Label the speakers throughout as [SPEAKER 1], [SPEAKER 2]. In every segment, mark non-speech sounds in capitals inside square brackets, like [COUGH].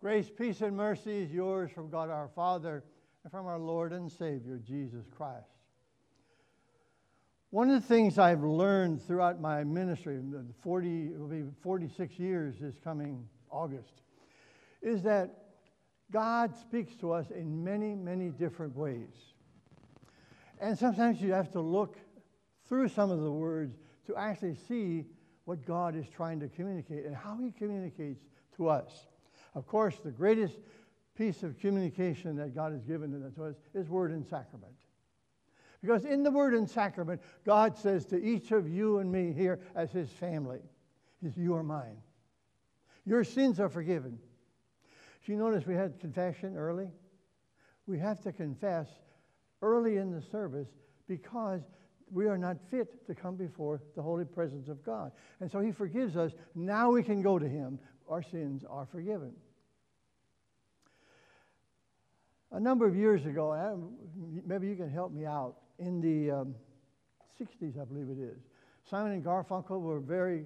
[SPEAKER 1] Grace, peace, and mercy is yours from God our Father and from our Lord and Savior, Jesus Christ. One of the things I've learned throughout my ministry, 40, it will be 46 years this coming August, is that God speaks to us in many, many different ways. And sometimes you have to look through some of the words to actually see what God is trying to communicate and how He communicates to us. Of course, the greatest piece of communication that God has given to us is word and sacrament. Because in the word and sacrament, God says to each of you and me here as His family, is you are mine. Your sins are forgiven. Do you notice we had confession early? We have to confess early in the service because we are not fit to come before the holy presence of God. And so He forgives us. Now we can go to Him. Our sins are forgiven. A number of years ago, maybe you can help me out, in the um, 60s, I believe it is, Simon and Garfunkel were very,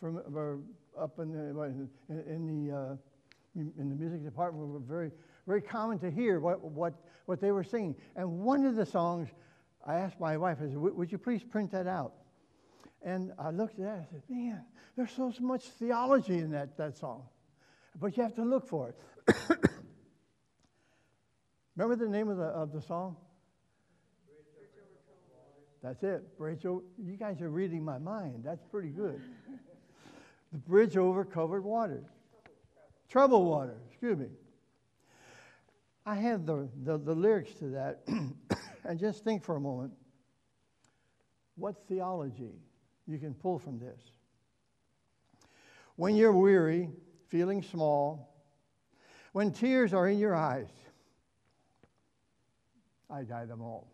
[SPEAKER 1] from, were up in the, in, in the, uh, in the music department, were very, very common to hear what, what, what they were singing. And one of the songs, I asked my wife, I said, would you please print that out? And I looked at it, I said, man, there's so much theology in that, that song. But you have to look for it. [COUGHS] Remember the name of the, of the song? That's it. Bridge over. You guys are reading my mind. That's pretty good. [LAUGHS] the bridge over covered water. Trouble water. Excuse me. I have the, the, the lyrics to that, [COUGHS] and just think for a moment what theology you can pull from this. When you're weary, feeling small, when tears are in your eyes, I dry them all.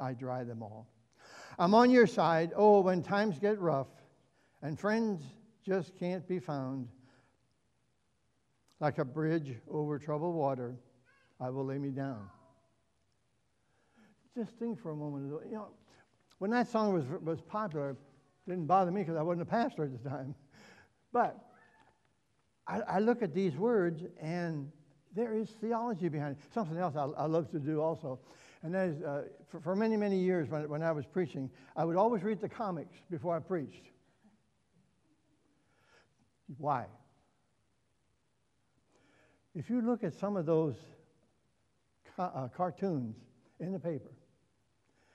[SPEAKER 1] I dry them all. I'm on your side. Oh, when times get rough and friends just can't be found, like a bridge over troubled water, I will lay me down. Just think for a moment. You know, when that song was, was popular, it didn't bother me because I wasn't a pastor at the time. [LAUGHS] But I, I, look at these words and there is theology behind it. Something else I, I love to do also. And that is, uh, for, for, many, many years when, when I was preaching, I would always read the comics before I preached. Why? If you look at some of those ca- uh, cartoons in the paper,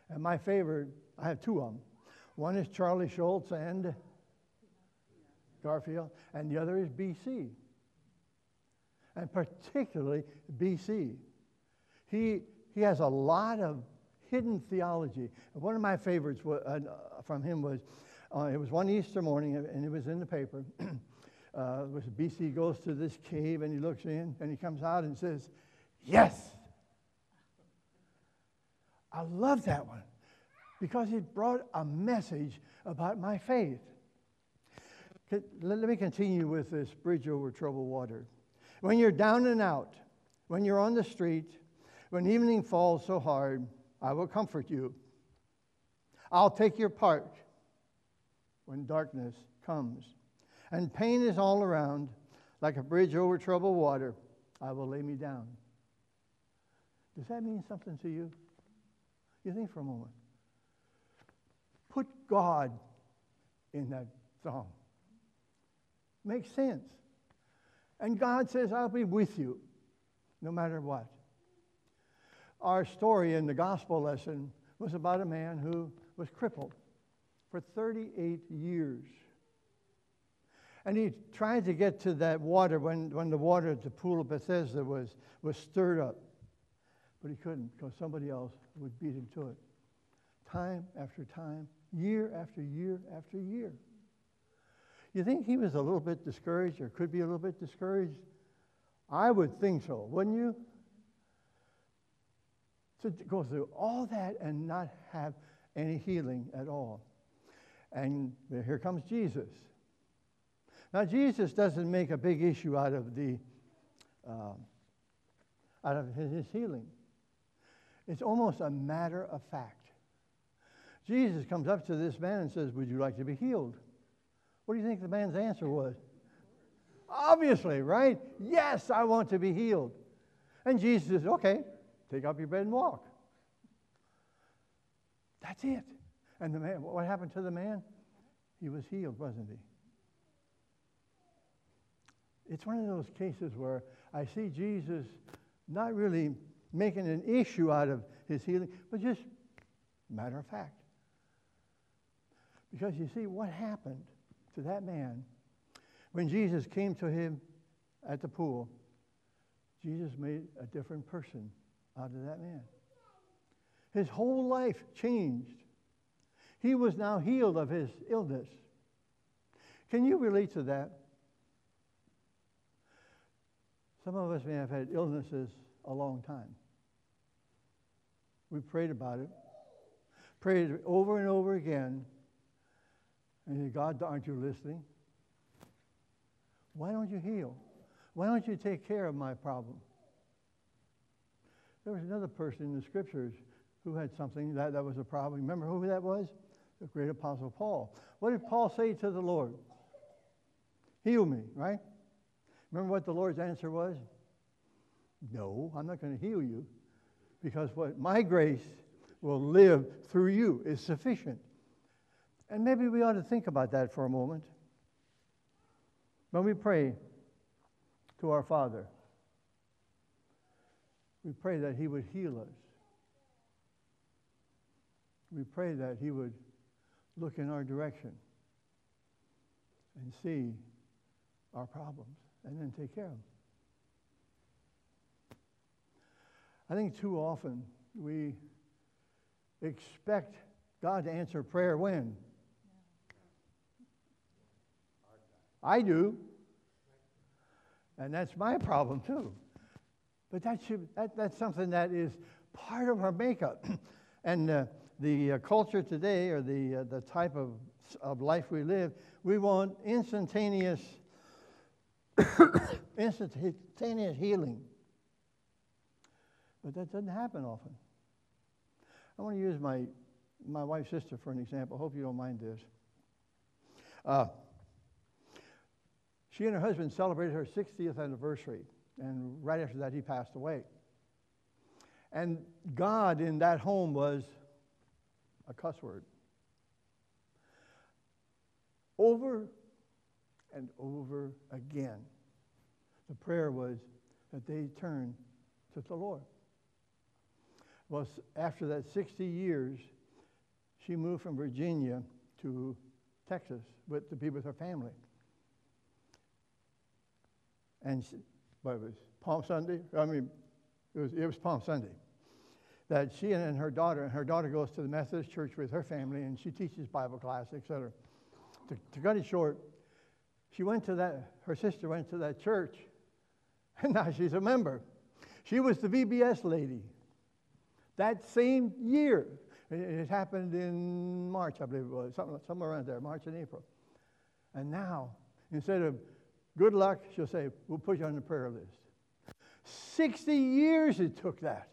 [SPEAKER 1] and my favorite, I have two of them. One is Charlie Schulz and Garfield, and the other is BC, and particularly BC. He he has a lot of hidden theology. One of my favorites uh, from him was uh, it was one Easter morning, and it was in the paper. [CLEARS THROAT] uh, was BC goes to this cave, and he looks in, and he comes out and says, Yes! I love that one because it brought a message about my faith. Let me continue with this bridge over troubled water. When you're down and out, when you're on the street, when evening falls so hard, I will comfort you. I'll take your part when darkness comes. And pain is all around, like a bridge over troubled water. I will lay me down. Does that mean something to you? You think for a moment. Put God in that song. Makes sense. And God says, I'll be with you no matter what our story in the gospel lesson was about a man who was crippled for 38 years. And he tried to get to that water when, when the water at the pool of Bethesda was, was stirred up. But he couldn't because somebody else would beat him to it. Time after time, year after year after year. You think he was a little bit discouraged or could be a little bit discouraged? I would think so, wouldn't you? to go through all that and not have any healing at all. And here comes Jesus. Now, Jesus doesn't make a big issue out of the uh, out of his healing. It's almost a matter of fact. Jesus comes up to this man and says, "Would you like to be healed?" What do you think the man's answer was? Obviously, right? Yes, I want to be healed. And Jesus says, okay, take up your bed and walk. That's it. And the man, what happened to the man? He was healed, wasn't he? It's one of those cases where I see Jesus not really making an issue out of his healing, but just matter of fact. Because you see, what happened to that man when Jesus came to him at the pool, Jesus made a different person out of that man. His whole life changed. He was now healed of his illness. Can you relate to that? Some of us may have had illnesses a long time. We prayed about it, prayed over and over again. And said, God, aren't you listening? Why don't you heal? Why don't you take care of my problem? There was another person in the scriptures who had something that, that was a problem. Remember who that was? The great apostle Paul. What did Paul say to the Lord? Heal me, right? Remember what the Lord's answer was? No, I'm not going to heal you because what my grace will live through you is sufficient. And maybe we ought to think about that for a moment. When we pray to our Father, we pray that He would heal us. We pray that He would look in our direction and see our problems and then take care of them. I think too often we expect God to answer prayer when? I do. And that's my problem too. But that should, that, that's something that is part of our makeup. [CLEARS THROAT] and uh, the uh, culture today, or the, uh, the type of, of life we live, we want instantaneous, [COUGHS] instantaneous healing. But that doesn't happen often. I want to use my, my wife's sister for an example. Hope you don't mind this. She and her husband celebrated her 60th anniversary, and right after that, he passed away. And God in that home was a cuss word. Over and over again, the prayer was that they turn to the Lord. Well, after that 60 years, she moved from Virginia to Texas with, to be with her family. And what it was Palm Sunday. I mean, it was, it was Palm Sunday. That she and her daughter, and her daughter goes to the Methodist church with her family, and she teaches Bible class, etc. To, to cut it short, she went to that. Her sister went to that church, [LAUGHS] and now she's a member. She was the VBS lady that same year. It, happened in March, I believe it was, somewhere around there, March and April. And now, instead of good luck, she'll say, we'll put you on the prayer list. 60 years it took that.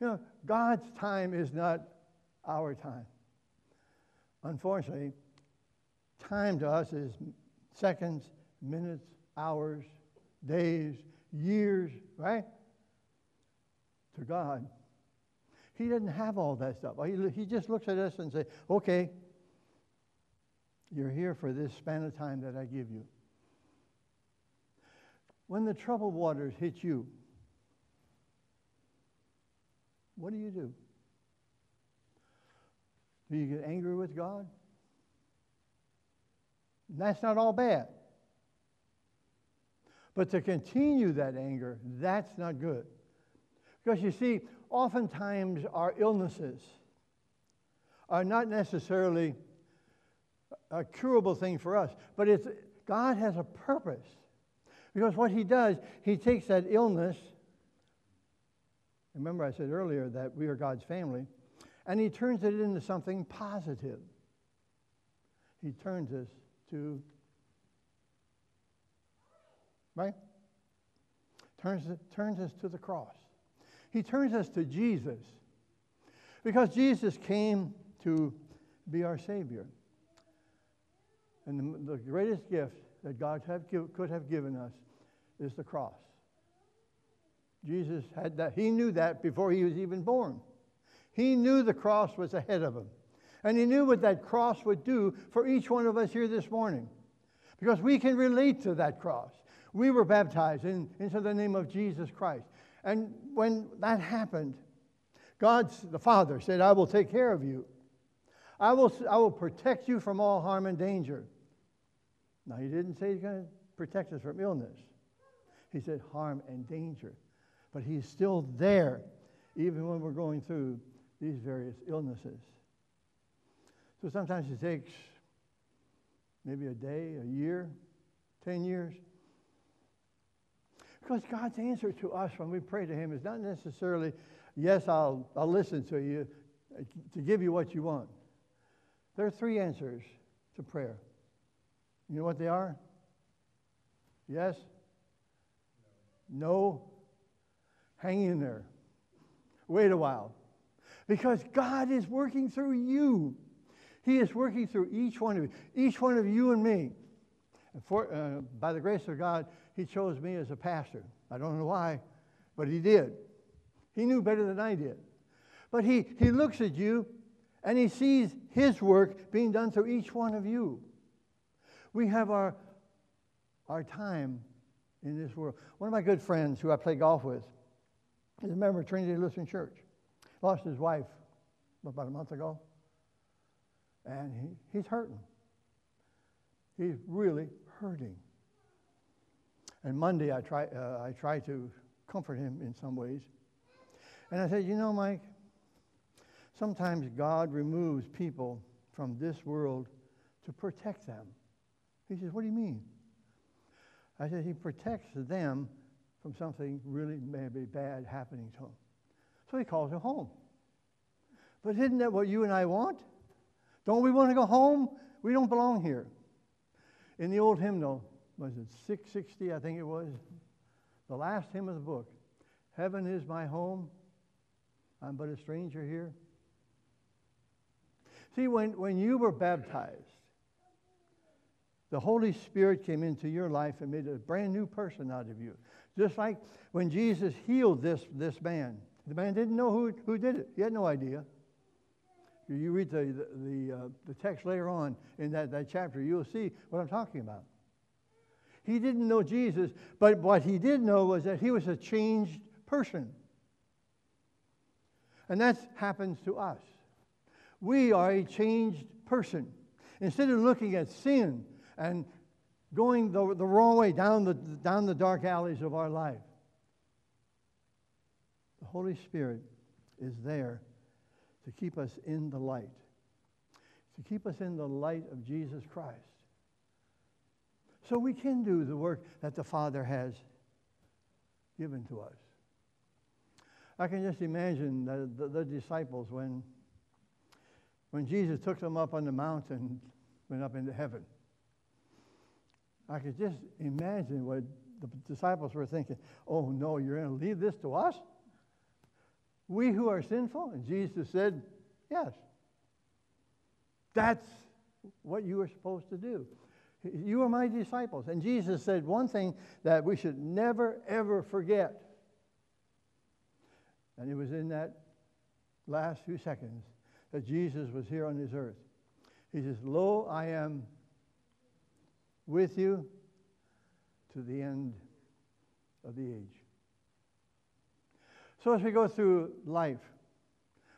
[SPEAKER 1] You know, God's time is not our time. Unfortunately, time to us is seconds, minutes, hours, days, years, right? To God, he doesn't have all that stuff. He, he just looks at us and says, okay, you're here for this span of time that I give you. When the troubled waters hit you, what do you do? Do you get angry with God? That's not all bad. But to continue that anger, that's not good. Because you see, oftentimes our illnesses are not necessarily a curable thing for us, but it's, God has a purpose. Because what He does, He takes that illness, remember I said earlier that we are God's family, and He turns it into something positive. He turns us to, right? Turns, turns us to the cross. He turns us to Jesus because Jesus came to be our Savior. And the, the greatest gift that God have, could have given us is the cross. Jesus had that. He knew that before he was even born. He knew the cross was ahead of him. And he knew what that cross would do for each one of us here this morning. Because we can relate to that cross. We were baptized in, into the name of Jesus Christ. And when that happened, God, the Father, said, I will take care of you. I will, I will protect you from all harm and danger. Now, he didn't say he's going to protect us from illness. He said harm and danger. But he's still there, even when we're going through these various illnesses. So sometimes it takes maybe a day, a year, 10 years. Because God's answer to us when we pray to Him is not necessarily, yes, I'll, I'll listen to you uh, to give you what you want. There are three answers to prayer. You know what they are? Yes? No? Hang in there. Wait a while. Because God is working through you. He is working through each one of you, each one of you and me. And for, uh, by the grace of God, He chose me as a pastor. I don't know why, but He did. He knew better than I did. But He, he looks at you and He sees His work being done through each one of you. We have our, our time in this world. One of my good friends who I play golf with is a member of Trinity Lutheran Church. Lost his wife about a month ago and he, he's hurting. He's really hurting. And Monday, I try, uh, I try to comfort him in some ways. And I said, You know, Mike, sometimes God removes people from this world to protect them. He says, What do you mean? I said, He protects them from something really maybe bad happening to them. So he calls them home. But isn't that what you and I want? Don't we want to go home? We don't belong here. In the old hymnal, was it 660, I think it was? The last hymn of the book. Heaven is my home. I'm but a stranger here. See, when, when you were baptized, the Holy Spirit came into your life and made a brand new person out of you. Just like when Jesus healed this, this man. The man didn't know who, who did it, he had no idea. You read the, the, the, uh, the text later on in that, that chapter, you'll see what I'm talking about. He didn't know Jesus, but what he did know was that he was a changed person. And that happens to us. We are a changed person. Instead of looking at sin and going the, the wrong way down the, down the dark alleys of our life, the Holy Spirit is there to keep us in the light, to keep us in the light of Jesus Christ. So we can do the work that the Father has given to us. I can just imagine the, the, the disciples when, when Jesus took them up on the mountain, went up into heaven. I could just imagine what the disciples were thinking. Oh, no, you're going to leave this to us? We who are sinful? And Jesus said, Yes. That's what you are supposed to do. You are my disciples. And Jesus said one thing that we should never, ever forget. And it was in that last few seconds that Jesus was here on this earth. He says, Lo, I am with you to the end of the age. So as we go through life,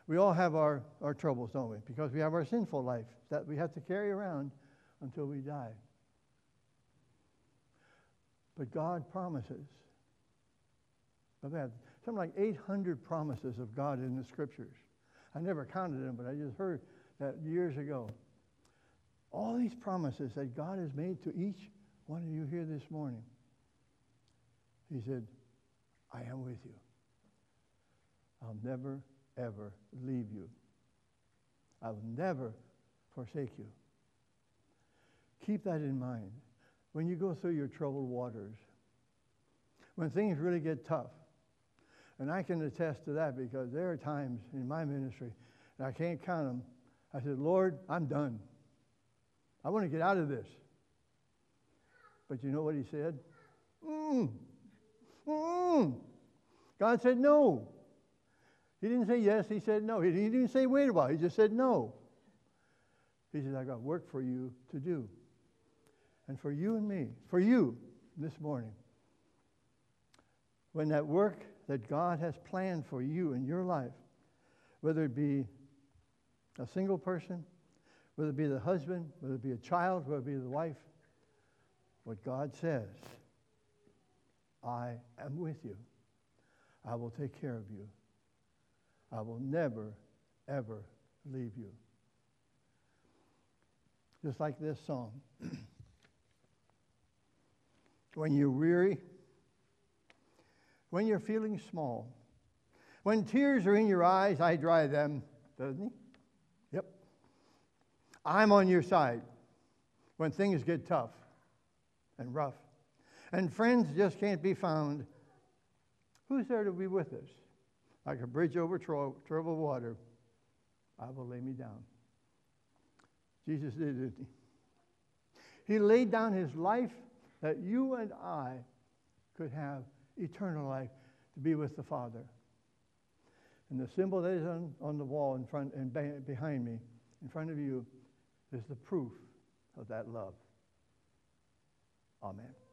[SPEAKER 1] we all have our, our troubles, don't we? Because we have our sinful life that we have to carry around until we die. But God promises. I've something like 800 promises of God in the scriptures. I never counted them, but I just heard that years ago. All these promises that God has made to each one of you here this morning. He said, I am with you. I'll never, ever leave you. I'll never forsake you. Keep that in mind when you go through your troubled waters, when things really get tough. And I can attest to that because there are times in my ministry, and I can't count them. I said, Lord, I'm done. I want to get out of this. But you know what he said? Mm. Mm. God said no. He didn't say yes, he said no. He didn't say wait a while, he just said no. He said, I got work for you to do. And for you and me, for you this morning. When that work that God has planned for you in your life, whether it be a single person, whether it be the husband, whether it be a child, whether it be the wife, what God says, I am with you. I will take care of you. I will never, ever leave you. Just like this song. [CLEARS THROAT] when you're weary, when you're feeling small, when tears are in your eyes, I dry them, doesn't he? I'm on your side when things get tough and rough and friends just can't be found. Who's there to be with us? Like a bridge over troubled water, I will lay me down. Jesus did it. He laid down his life that you and I could have eternal life to be with the Father. And the symbol that is on, on the wall in front and behind me, in front of you, is the proof of that love. Amen.